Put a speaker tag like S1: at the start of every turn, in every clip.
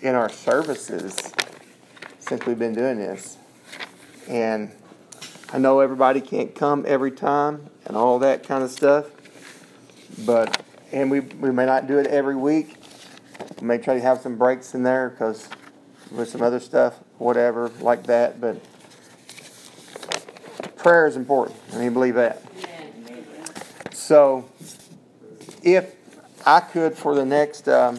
S1: in our services since we've been doing this. And I know everybody can't come every time and all that kind of stuff, but and we we may not do it every week. We may try to have some breaks in there because with some other stuff, whatever like that. But prayer is important. I mean, believe that. So, if I could, for the next um,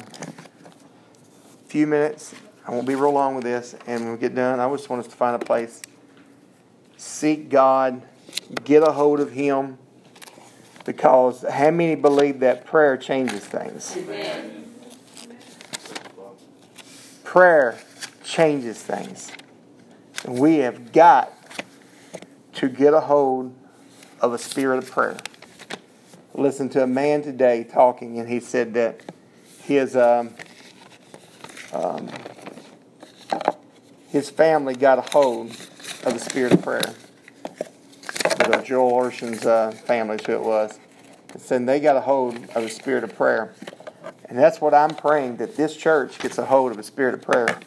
S1: few minutes, I won't be real long with this, and when we get done, I just want us to find a place, seek God, get a hold of Him, because how many believe that prayer changes things? Amen. Prayer changes things. And we have got to get a hold of a spirit of prayer. Listen to a man today talking, and he said that his um, um, his family got a hold of the spirit of prayer. The Joel Urshan's uh, family, who it was, and said they got a hold of the spirit of prayer. And that's what I'm praying that this church gets a hold of the spirit of prayer.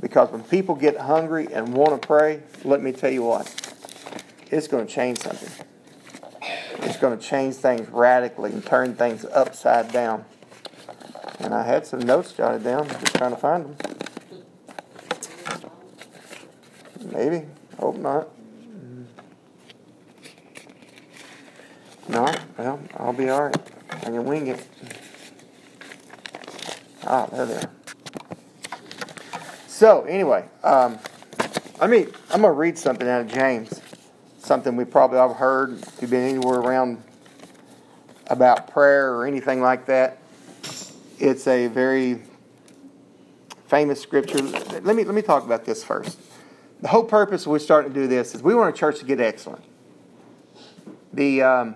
S1: Because when people get hungry and want to pray, let me tell you what, it's going to change something. It's going to change things radically and turn things upside down. And I had some notes jotted down, just trying to find them. Maybe. Hope not. No? Well, I'll be alright. I can wing it. Ah, there they are. So anyway, um, I mean, I'm going to read something out of James. Something we probably all heard if you've been anywhere around about prayer or anything like that. It's a very famous scripture. Let me let me talk about this first. The whole purpose of we starting to do this is we want a church to get excellent. The um,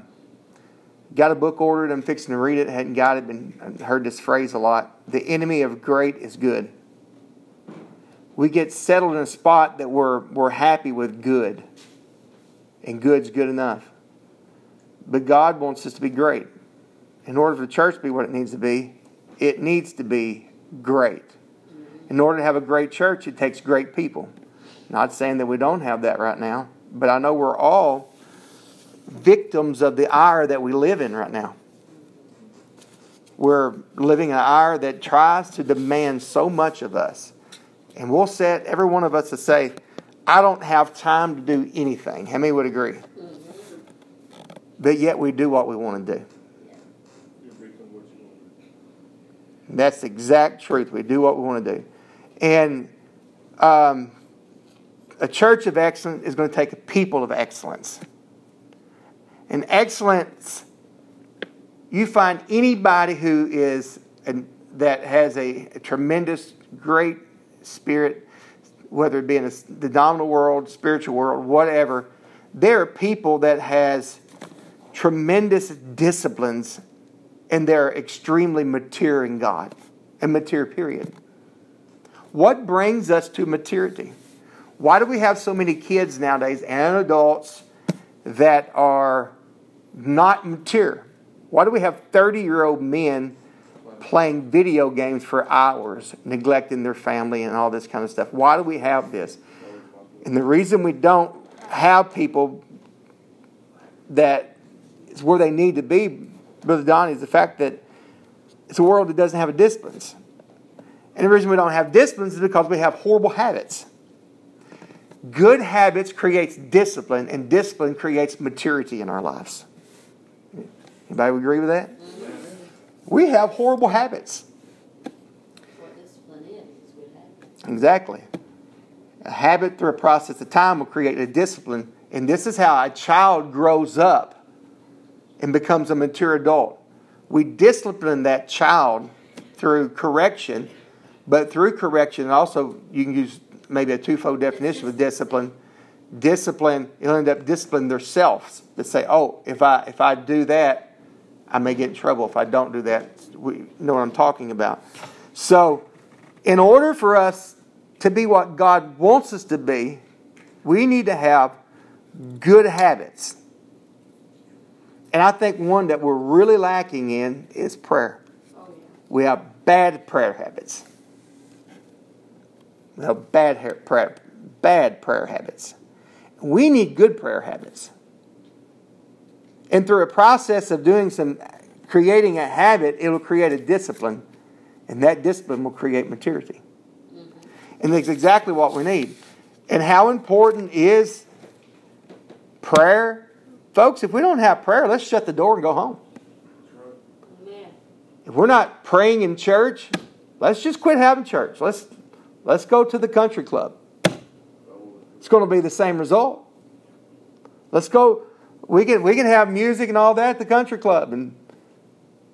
S1: got a book ordered. I'm fixing to read it. Hadn't got it. Been heard this phrase a lot. The enemy of great is good we get settled in a spot that we're, we're happy with good. And good's good enough. But God wants us to be great. In order for the church to be what it needs to be, it needs to be great. In order to have a great church, it takes great people. Not saying that we don't have that right now, but I know we're all victims of the ire that we live in right now. We're living in an ire that tries to demand so much of us and we'll set every one of us to say, I don't have time to do anything. How many would agree? But yet we do what we want to do. That's the exact truth. We do what we want to do. And um, a church of excellence is going to take a people of excellence. And excellence, you find anybody who is that has a, a tremendous, great spirit, whether it be in the dominant world, spiritual world, whatever, there are people that has tremendous disciplines and they're extremely mature in God and mature period. What brings us to maturity? Why do we have so many kids nowadays and adults that are not mature? Why do we have 30 year old men playing video games for hours, neglecting their family and all this kind of stuff. Why do we have this? And the reason we don't have people that is where they need to be, Brother Donnie, is the fact that it's a world that doesn't have a disciplines. And the reason we don't have disciplines is because we have horrible habits. Good habits creates discipline, and discipline creates maturity in our lives. Anybody agree with that? We have horrible habits. Exactly. A habit through a process of time will create a discipline. And this is how a child grows up and becomes a mature adult. We discipline that child through correction, but through correction, also you can use maybe a twofold definition of discipline. Discipline, you'll end up disciplining themselves to say, oh, if I if I do that, I may get in trouble if I don't do that. We know what I'm talking about. So, in order for us to be what God wants us to be, we need to have good habits. And I think one that we're really lacking in is prayer. We have bad prayer habits. We have bad prayer, bad prayer habits. We need good prayer habits. And through a process of doing some, creating a habit, it'll create a discipline. And that discipline will create maturity. Mm-hmm. And that's exactly what we need. And how important is prayer? Folks, if we don't have prayer, let's shut the door and go home. If we're not praying in church, let's just quit having church. Let's let's go to the country club. It's going to be the same result. Let's go. We can we can have music and all that at the country club and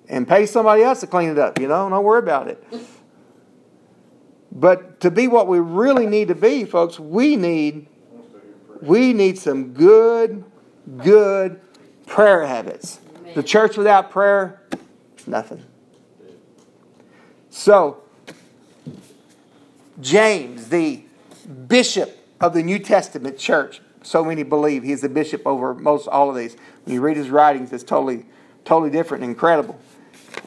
S1: and pay somebody else to clean it up. You know, don't worry about it. But to be what we really need to be, folks, we need we need some good, good prayer habits. The church without prayer, nothing. So, James, the bishop of the New Testament church, so many believe he's the bishop over most all of these. When you read his writings, it's totally, totally different and incredible.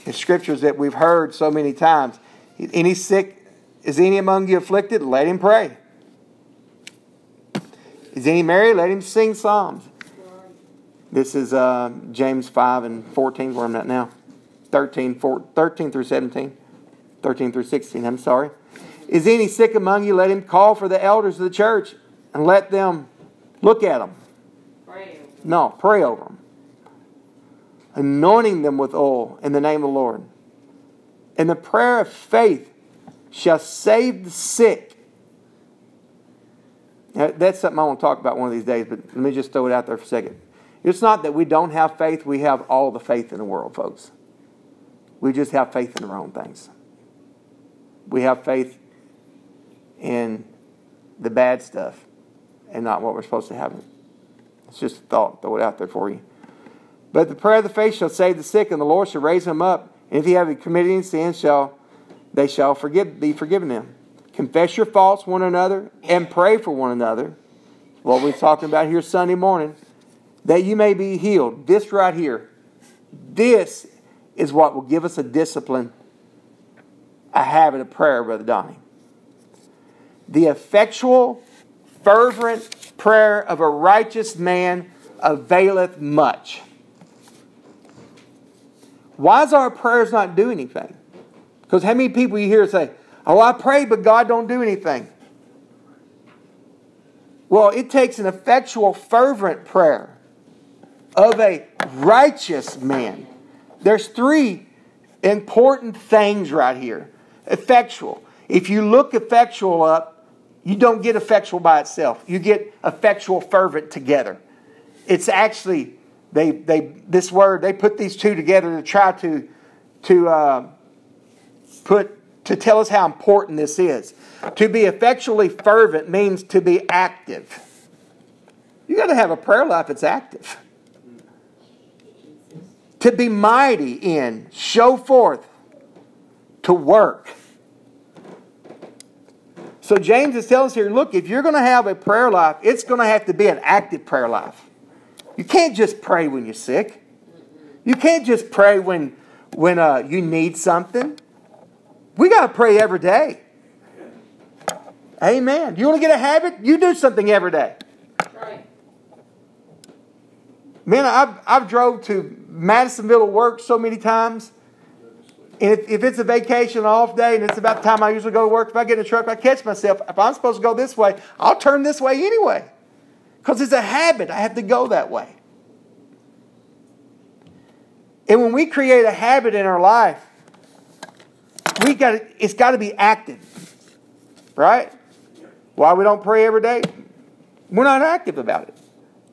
S1: The scriptures that we've heard so many times. Any sick, is any among you afflicted? Let him pray. Is any married? Let him sing psalms. This is uh, James 5 and 14, where I'm at now. 13, 4, 13 through 17. 13 through 16, I'm sorry. Is any sick among you? Let him call for the elders of the church and let them look at them. Pray. No, pray over them. Anointing them with oil in the name of the Lord. And the prayer of faith shall save the sick. Now, that's something I want to talk about one of these days, but let me just throw it out there for a second. It's not that we don't have faith, we have all the faith in the world, folks. We just have faith in the wrong things we have faith in the bad stuff and not what we're supposed to have. It's just a thought. Throw it out there for you. But the prayer of the faith shall save the sick, and the Lord shall raise him up. And if he have committed any sin, shall they shall forgive, be forgiven them. Confess your faults one another and pray for one another. What we're talking about here Sunday morning, that you may be healed. This right here, this is what will give us a discipline a habit of prayer, Brother Donnie. The effectual, fervent prayer of a righteous man availeth much. Why is our prayers not do anything? Because how many people you hear say, Oh, I pray, but God don't do anything? Well, it takes an effectual, fervent prayer of a righteous man. There's three important things right here effectual. If you look effectual up, you don't get effectual by itself. You get effectual fervent together. It's actually they they this word they put these two together to try to to uh, put to tell us how important this is. To be effectually fervent means to be active. You got to have a prayer life that's active. To be mighty in, show forth, to work. So James is telling us here look, if you're going to have a prayer life, it's going to have to be an active prayer life. You can't just pray when you're sick. You can't just pray when, when uh, you need something. We got to pray every day. Amen. You want to get a habit? You do something every day. Right. Man, I've, I've drove to Madisonville to work so many times. And if, if it's a vacation off day and it's about the time I usually go to work, if I get in a truck, I catch myself. If I'm supposed to go this way, I'll turn this way anyway. Because it's a habit. I have to go that way. And when we create a habit in our life, we got it's got to be active. Right? Why we don't pray every day? We're not active about it.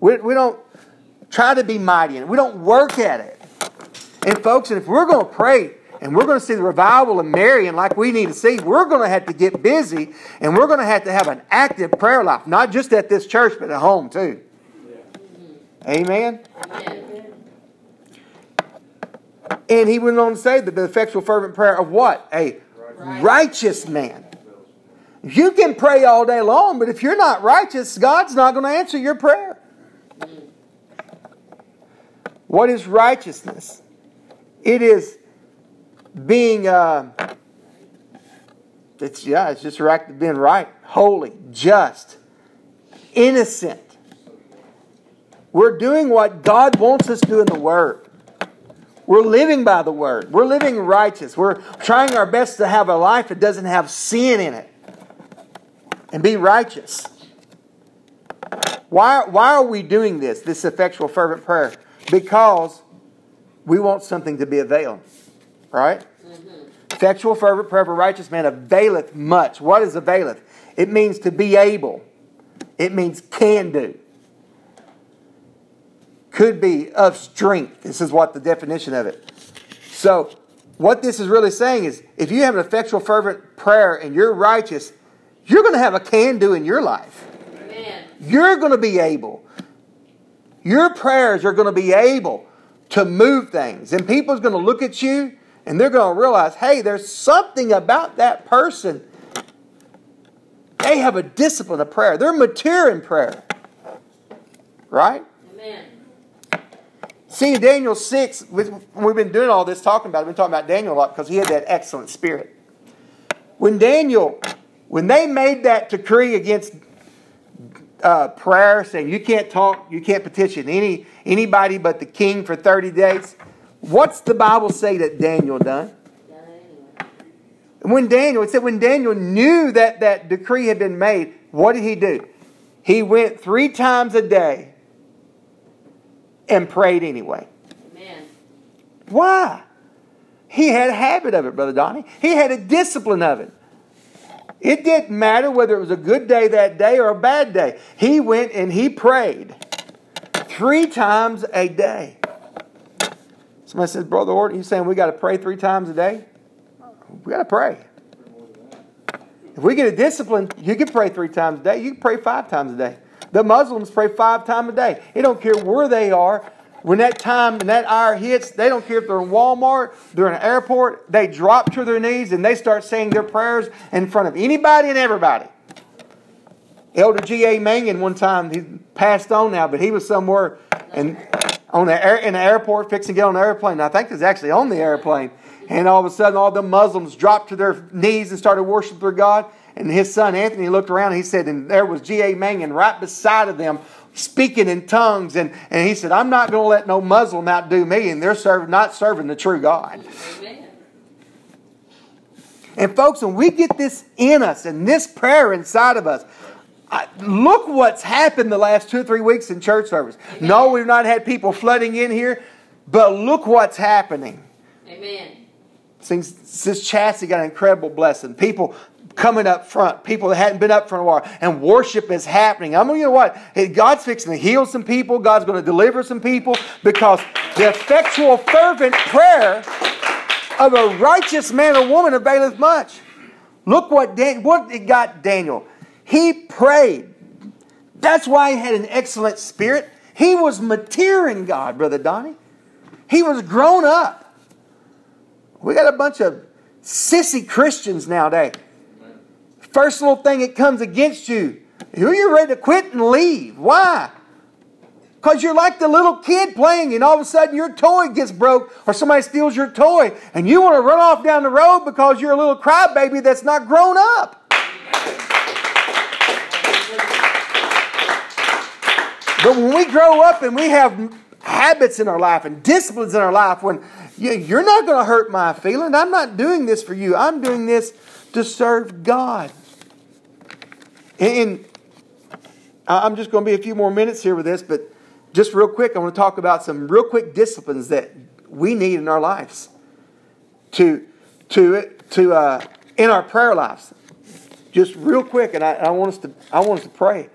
S1: We, we don't try to be mighty in it. We don't work at it. And folks, if we're going to pray, and we're going to see the revival of Marion like we need to see, we're going to have to get busy and we're going to have to have an active prayer life, not just at this church, but at home too. Yeah. Amen? Amen? And he went on to say that the effectual, fervent prayer of what? A right. righteous man. You can pray all day long, but if you're not righteous, God's not going to answer your prayer. What is righteousness? It is being, uh, it's yeah, it's just right being right. holy, just, innocent. We're doing what God wants us to do in the Word. We're living by the Word. We're living righteous. We're trying our best to have a life that doesn't have sin in it and be righteous. Why, why are we doing this, this effectual, fervent prayer? Because we want something to be availed, right? Mm-hmm. Effectual, fervent prayer of a righteous man availeth much. What is availeth? It means to be able, it means can do. Could be of strength. This is what the definition of it. So, what this is really saying is if you have an effectual, fervent prayer and you're righteous, you're going to have a can do in your life. You're going to be able. Your prayers are going to be able to move things. And people's going to look at you and they're going to realize, hey, there's something about that person. They have a discipline of prayer. They're mature in prayer. Right? Amen. See, in Daniel 6, we've been doing all this talking about it. We've been talking about Daniel a lot because he had that excellent spirit. When Daniel, when they made that decree against uh, prayer saying you can't talk, you can't petition any anybody but the king for 30 days. What's the Bible say that Daniel done? When Daniel, it said when Daniel knew that that decree had been made, what did he do? He went three times a day and prayed anyway. Amen. Why? He had a habit of it, Brother Donnie. He had a discipline of it. It didn't matter whether it was a good day that day or a bad day. He went and he prayed three times a day. Somebody says, Brother Orton, you saying we got to pray three times a day? We got to pray. If we get a discipline, you can pray three times a day. You can pray five times a day. The Muslims pray five times a day. It don't care where they are. When that time and that hour hits, they don't care if they're in Walmart, they're in an airport, they drop to their knees and they start saying their prayers in front of anybody and everybody. Elder G.A. Mangun one time, he passed on now, but he was somewhere and on the air, in the airport fixing to get on the airplane. I think it was actually on the airplane. And all of a sudden, all the Muslims dropped to their knees and started worshiping their God. And his son Anthony looked around and he said, and there was G.A. Mangun right beside of them speaking in tongues. And, and he said, I'm not going to let no Muslim outdo me. And they're serving, not serving the true God. Amen. And folks, when we get this in us and this prayer inside of us, I, look what's happened the last two or three weeks in church service. Amen. No, we've not had people flooding in here, but look what's happening. Amen. Since this chassis got an incredible blessing. People coming up front, people that hadn't been up front a while, and worship is happening. I'm mean, you know what? God's fixing to heal some people, God's going to deliver some people because the effectual, fervent prayer of a righteous man or woman availeth much. Look what, Dan- what it got Daniel. He prayed. That's why he had an excellent spirit. He was mature in God, Brother Donnie. He was grown up. We got a bunch of sissy Christians nowadays. First little thing that comes against you, you're ready to quit and leave. Why? Because you're like the little kid playing, and all of a sudden your toy gets broke, or somebody steals your toy, and you want to run off down the road because you're a little crybaby that's not grown up. But when we grow up and we have habits in our life and disciplines in our life, when you're not going to hurt my feelings, I'm not doing this for you. I'm doing this to serve God. And I'm just going to be a few more minutes here with this, but just real quick, I want to talk about some real quick disciplines that we need in our lives to to to uh, in our prayer lives. Just real quick, and I, I want us to I want us to pray,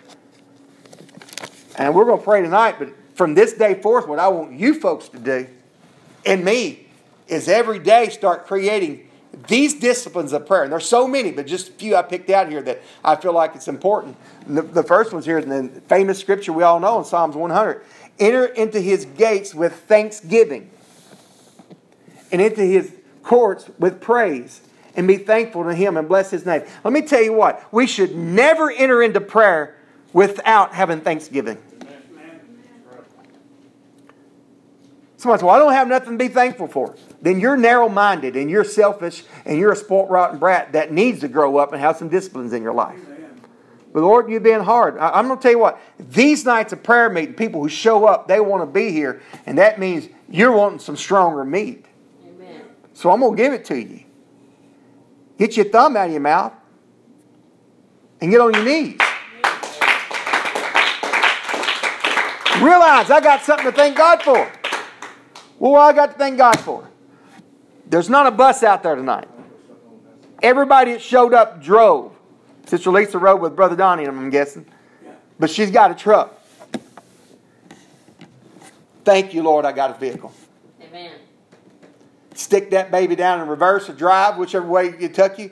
S1: and we're going to pray tonight. But from this day forth, what I want you folks to do, and me, is every day start creating these disciplines of prayer, and there's so many, but just a few I picked out here that I feel like it's important. The, the first one's here in the famous scripture we all know in Psalms 100 Enter into his gates with thanksgiving, and into his courts with praise, and be thankful to him and bless his name. Let me tell you what, we should never enter into prayer without having thanksgiving. Somebody says, Well, I don't have nothing to be thankful for. Then you're narrow minded and you're selfish and you're a spoilt, rotten brat that needs to grow up and have some disciplines in your life. But Lord, you've been hard. I, am going to tell you what, these nights of prayer meeting, people who show up, they want to be here, and that means you're wanting some stronger meat. Amen. So I'm going to give it to you. Get your thumb out of your mouth and get on your knees. Realize I got something to thank God for. Well, I got to thank God for? There's not a bus out there tonight. Everybody that showed up drove. Sister Lisa rode with Brother Donnie, I'm guessing. But she's got a truck. Thank you, Lord, I got a vehicle. Amen. Stick that baby down in reverse or drive, whichever way you tuck you.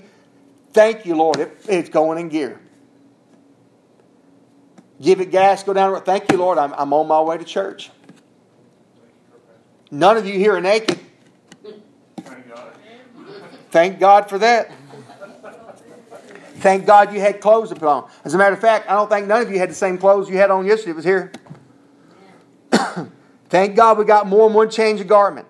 S1: Thank you, Lord, it, it's going in gear. Give it gas, go down. Thank you, Lord, I'm, I'm on my way to church. None of you here are naked. Thank God for that. Thank God you had clothes to put on. As a matter of fact, I don't think none of you had the same clothes you had on yesterday. It was here. thank God we got more than one change of garment.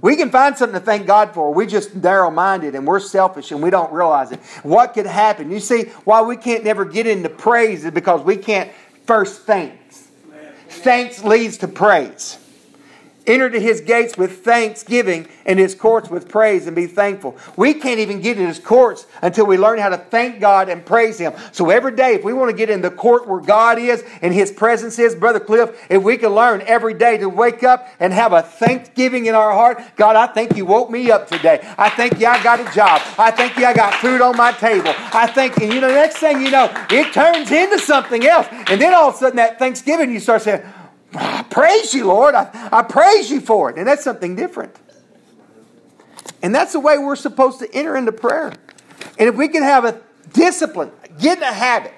S1: We can find something to thank God for. We're just narrow minded and we're selfish and we don't realize it. What could happen? You see, why we can't never get into praise is because we can't first thanks. Thanks leads to praise. Enter to his gates with thanksgiving and his courts with praise and be thankful. We can't even get in his courts until we learn how to thank God and praise him. So every day, if we want to get in the court where God is and his presence is, Brother Cliff, if we can learn every day to wake up and have a thanksgiving in our heart, God, I thank you woke me up today. I thank you I got a job. I thank you I got food on my table. I thank you, you know, next thing you know, it turns into something else. And then all of a sudden that thanksgiving, you start saying, I praise you, Lord. I, I praise you for it. And that's something different. And that's the way we're supposed to enter into prayer. And if we can have a discipline, get in a habit,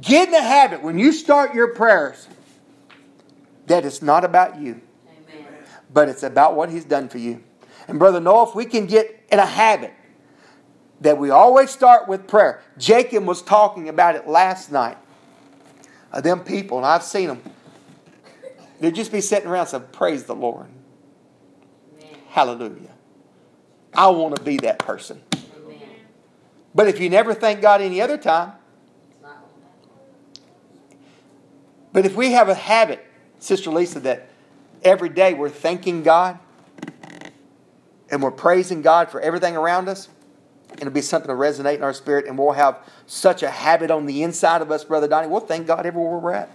S1: get in a habit when you start your prayers that it's not about you, Amen. but it's about what He's done for you. And Brother Noah, if we can get in a habit that we always start with prayer, Jacob was talking about it last night. Of them people, and I've seen them They'd just be sitting around saying, Praise the Lord. Amen. Hallelujah. I want to be that person. Amen. But if you never thank God any other time, but if we have a habit, Sister Lisa, that every day we're thanking God and we're praising God for everything around us, it'll be something to resonate in our spirit, and we'll have such a habit on the inside of us, Brother Donnie. We'll thank God everywhere we're at.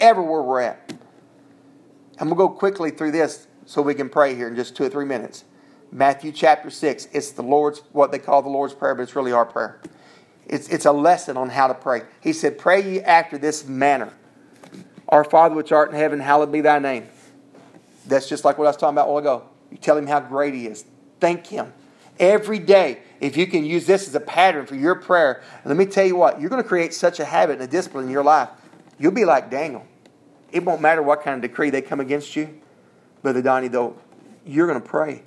S1: Everywhere we're at. I'm going to go quickly through this so we can pray here in just two or three minutes. Matthew chapter 6. It's the Lord's, what they call the Lord's Prayer, but it's really our prayer. It's, it's a lesson on how to pray. He said, Pray ye after this manner Our Father which art in heaven, hallowed be thy name. That's just like what I was talking about a while ago. You tell him how great he is. Thank him. Every day, if you can use this as a pattern for your prayer, let me tell you what, you're going to create such a habit and a discipline in your life. You'll be like Daniel. It won't matter what kind of decree they come against you. Brother Donnie, though, you're going to pray.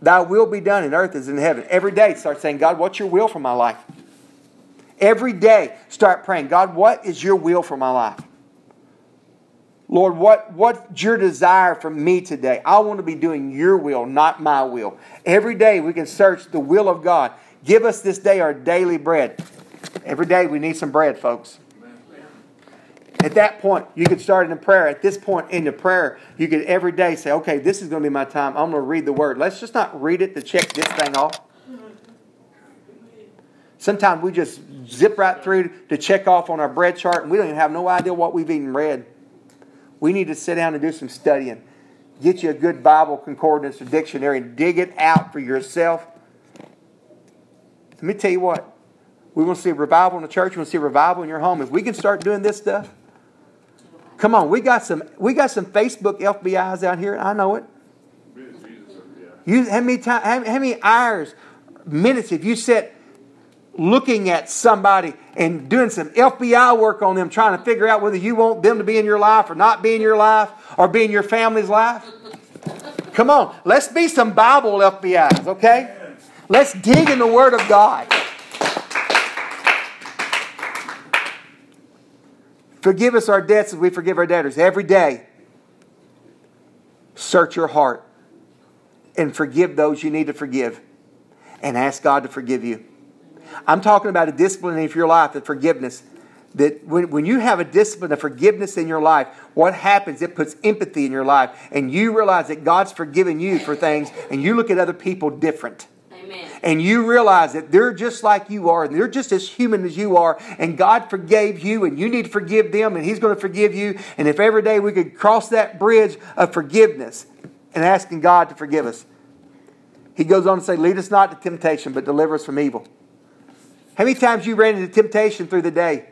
S1: Thy will be done in earth as in heaven. Every day, start saying, God, what's your will for my life? Every day, start praying, God, what is your will for my life? Lord, what, what's your desire for me today? I want to be doing your will, not my will. Every day we can search the will of God. Give us this day our daily bread. Every day we need some bread, folks. At that point, you could start in a prayer. At this point in the prayer, you could every day say, okay, this is going to be my time. I'm going to read the word. Let's just not read it to check this thing off. Sometimes we just zip right through to check off on our bread chart and we don't even have no idea what we've even read. We need to sit down and do some studying. Get you a good Bible concordance or dictionary and dig it out for yourself. Let me tell you what. We want to see revival in the church. We want to see revival in your home. If we can start doing this stuff, Come on, we got some we got some Facebook FBI's out here. I know it. You how many time, how, how many hours, minutes if you sit looking at somebody and doing some FBI work on them, trying to figure out whether you want them to be in your life or not be in your life or be in your family's life? Come on, let's be some Bible FBI's, okay? Let's dig in the Word of God. Forgive us our debts as we forgive our debtors. Every day, search your heart and forgive those you need to forgive and ask God to forgive you. I'm talking about a discipline of your life, the forgiveness. That when, when you have a discipline of forgiveness in your life, what happens? It puts empathy in your life, and you realize that God's forgiven you for things, and you look at other people different. And you realize that they're just like you are, and they're just as human as you are, and God forgave you, and you need to forgive them, and He's going to forgive you. And if every day we could cross that bridge of forgiveness and asking God to forgive us, He goes on to say, Lead us not to temptation, but deliver us from evil. How many times you ran into temptation through the day?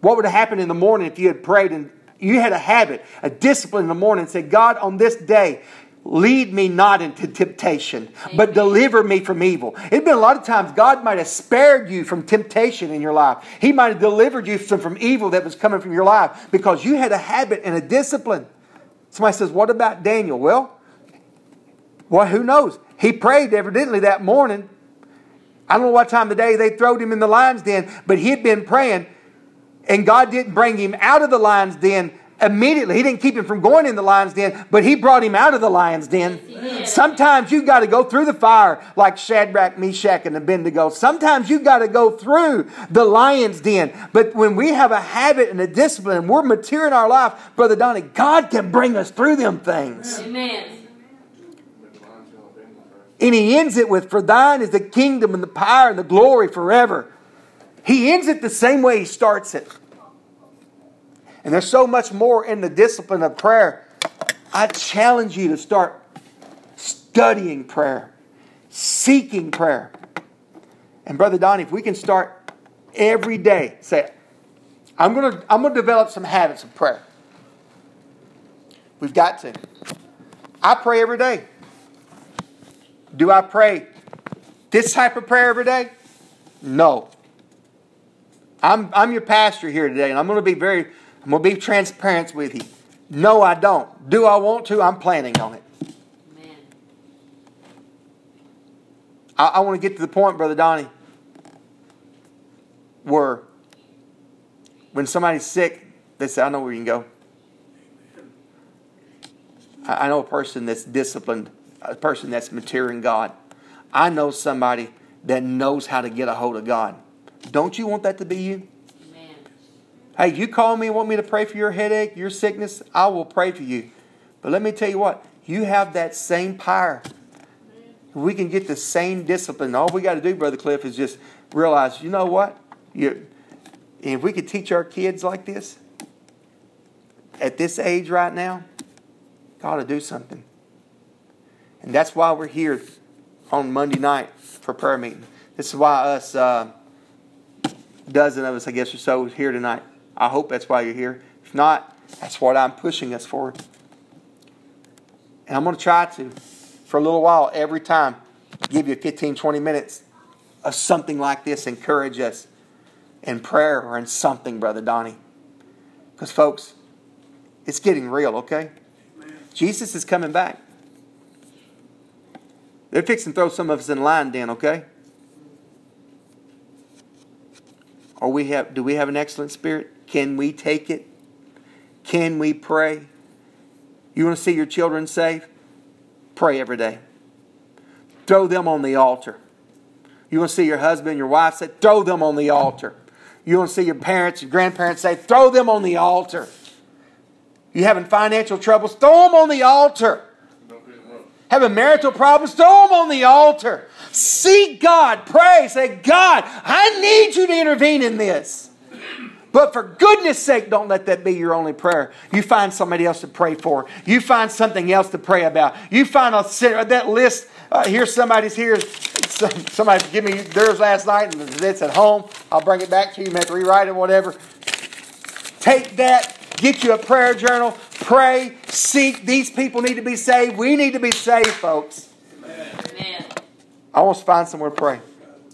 S1: What would have happened in the morning if you had prayed and you had a habit, a discipline in the morning and said, God, on this day, lead me not into temptation, but deliver me from evil. It'd been a lot of times God might have spared you from temptation in your life. He might have delivered you from, from evil that was coming from your life because you had a habit and a discipline. Somebody says, What about Daniel? Well, well, who knows? He prayed evidently that morning. I don't know what time of the day they throwed him in the lion's den, but he had been praying, and God didn't bring him out of the lion's den immediately. He didn't keep him from going in the lion's den, but he brought him out of the lion's den. Sometimes you got to go through the fire like Shadrach, Meshach, and Abednego. Sometimes you got to go through the lion's den. But when we have a habit and a discipline, and we're mature in our life, Brother Donnie, God can bring us through them things.
S2: Amen.
S1: And he ends it with, For thine is the kingdom and the power and the glory forever. He ends it the same way he starts it. And there's so much more in the discipline of prayer. I challenge you to start studying prayer, seeking prayer. And Brother Donnie, if we can start every day, say, I'm going to I'm going to develop some habits of prayer. We've got to. I pray every day. Do I pray this type of prayer every day? No. I'm, I'm your pastor here today, and I'm going to be very, I'm going to be transparent with you. No, I don't. Do I want to? I'm planning on it.
S2: Amen.
S1: I, I want to get to the point, Brother Donnie, where when somebody's sick, they say, I know where you can go. I, I know a person that's disciplined, a person that's mature in God. I know somebody that knows how to get a hold of God. Don't you want that to be you? Hey, you call me want me to pray for your headache, your sickness, I will pray for you. But let me tell you what, you have that same power. We can get the same discipline. All we got to do, Brother Cliff, is just realize, you know what? You, if we could teach our kids like this at this age right now, got to do something. And that's why we're here on Monday night for prayer meeting. This is why us uh, dozen of us, I guess, or so, here tonight. I hope that's why you're here. If not, that's what I'm pushing us for. And I'm going to try to, for a little while, every time, give you 15, 20 minutes of something like this, encourage us in prayer or in something, Brother Donnie. Because, folks, it's getting real, okay? Jesus is coming back. They're fixing to throw some of us in line, den, okay? Or we have do we have an excellent spirit? Can we take it? Can we pray? You want to see your children safe? Pray every day. Throw them on the altar. You want to see your husband, your wife say, throw them on the altar. You want to see your parents, your grandparents say, throw them on the altar. You having financial troubles? Throw them on the altar. Having marital problems? Throw them on the altar. Seek God. Pray. Say, God, I need you to intervene in this. But for goodness sake, don't let that be your only prayer. You find somebody else to pray for. You find something else to pray about. You find a, that list. Uh, here's somebody's here. Somebody give me theirs last night, and it's at home. I'll bring it back to you. You may have to rewrite it, whatever. Take that. Get you a prayer journal. Pray. Seek. These people need to be saved. We need to be saved, folks.
S2: Amen.
S1: I want to find somewhere to pray.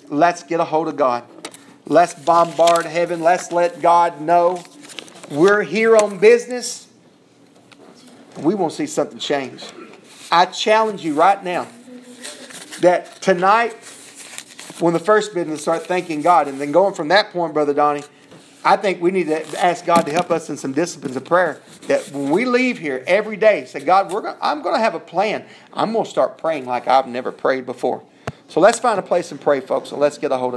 S1: Let's get a hold of God. Let's bombard heaven. Let's let God know we're here on business. We want to see something change. I challenge you right now that tonight, when the first business, start thanking God. And then going from that point, Brother Donnie, I think we need to ask God to help us in some disciplines of prayer. That when we leave here every day, say, God, we're gonna, I'm going to have a plan. I'm going to start praying like I've never prayed before. So let's find a place and pray, folks. So let's get a hold of